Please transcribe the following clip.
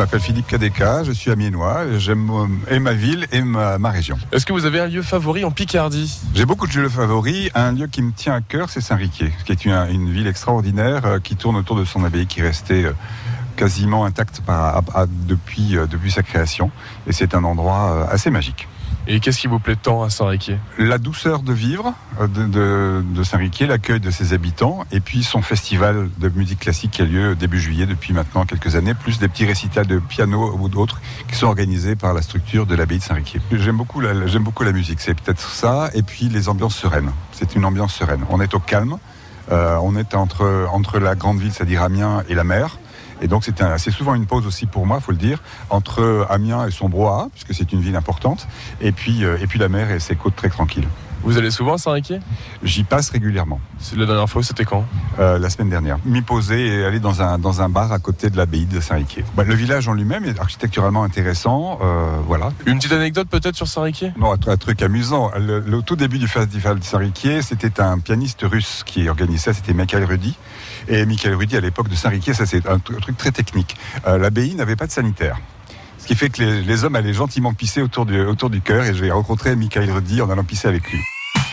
m'appelle Philippe Cadéca, je suis amiénois, j'aime euh, et ma ville et ma, ma région. Est-ce que vous avez un lieu favori en Picardie? J'ai beaucoup de lieux favoris. Un lieu qui me tient à cœur, c'est Saint-Riquier, qui est une, une ville extraordinaire euh, qui tourne autour de son abbaye qui est restée euh, quasiment intacte par- à- à- depuis, depuis sa création. Et c'est un endroit assez magique. Et qu'est-ce qui vous plaît tant à Saint-Riquier? La douceur de vivre euh, de, Saint-Riquier, l'accueil de ses habitants, et puis son festival de musique classique qui a lieu début juillet depuis maintenant quelques années, plus des petits récitals de piano ou d'autres qui sont organisés par la structure de l'abbaye de Saint-Riquier. J'aime beaucoup la, j'aime beaucoup la musique, c'est peut-être ça, et puis les ambiances sereines. C'est une ambiance sereine. On est au calme, euh, on est entre, entre la grande ville, c'est-à-dire Amiens, et la mer. Et donc c'est souvent une pause aussi pour moi, faut le dire, entre Amiens et son brouhaha, puisque c'est une ville importante, euh, et puis la mer et ses côtes très tranquilles. Vous allez souvent à Saint-Riquier? J'y passe régulièrement, C'est La dernière fois, c'était quand? Euh, la semaine dernière. M'y poser et aller dans un, dans un bar à côté de l'abbaye de Saint-Riquier. Bah, le village en lui-même est architecturalement intéressant, euh, voilà. Une petite anecdote peut-être sur Saint-Riquier? Non, un, tr- un truc amusant. Le, le tout début du festival de Saint-Riquier, c'était un pianiste russe qui organisait c'était Michael Rudy. Et Michael Rudy, à l'époque de Saint-Riquier, ça c'est un truc très technique. Euh, L'abbaye n'avait pas de sanitaire. Qui fait que les, hommes allaient gentiment pisser autour du, autour du cœur et j'ai rencontré Michael Rudy en allant pisser avec lui.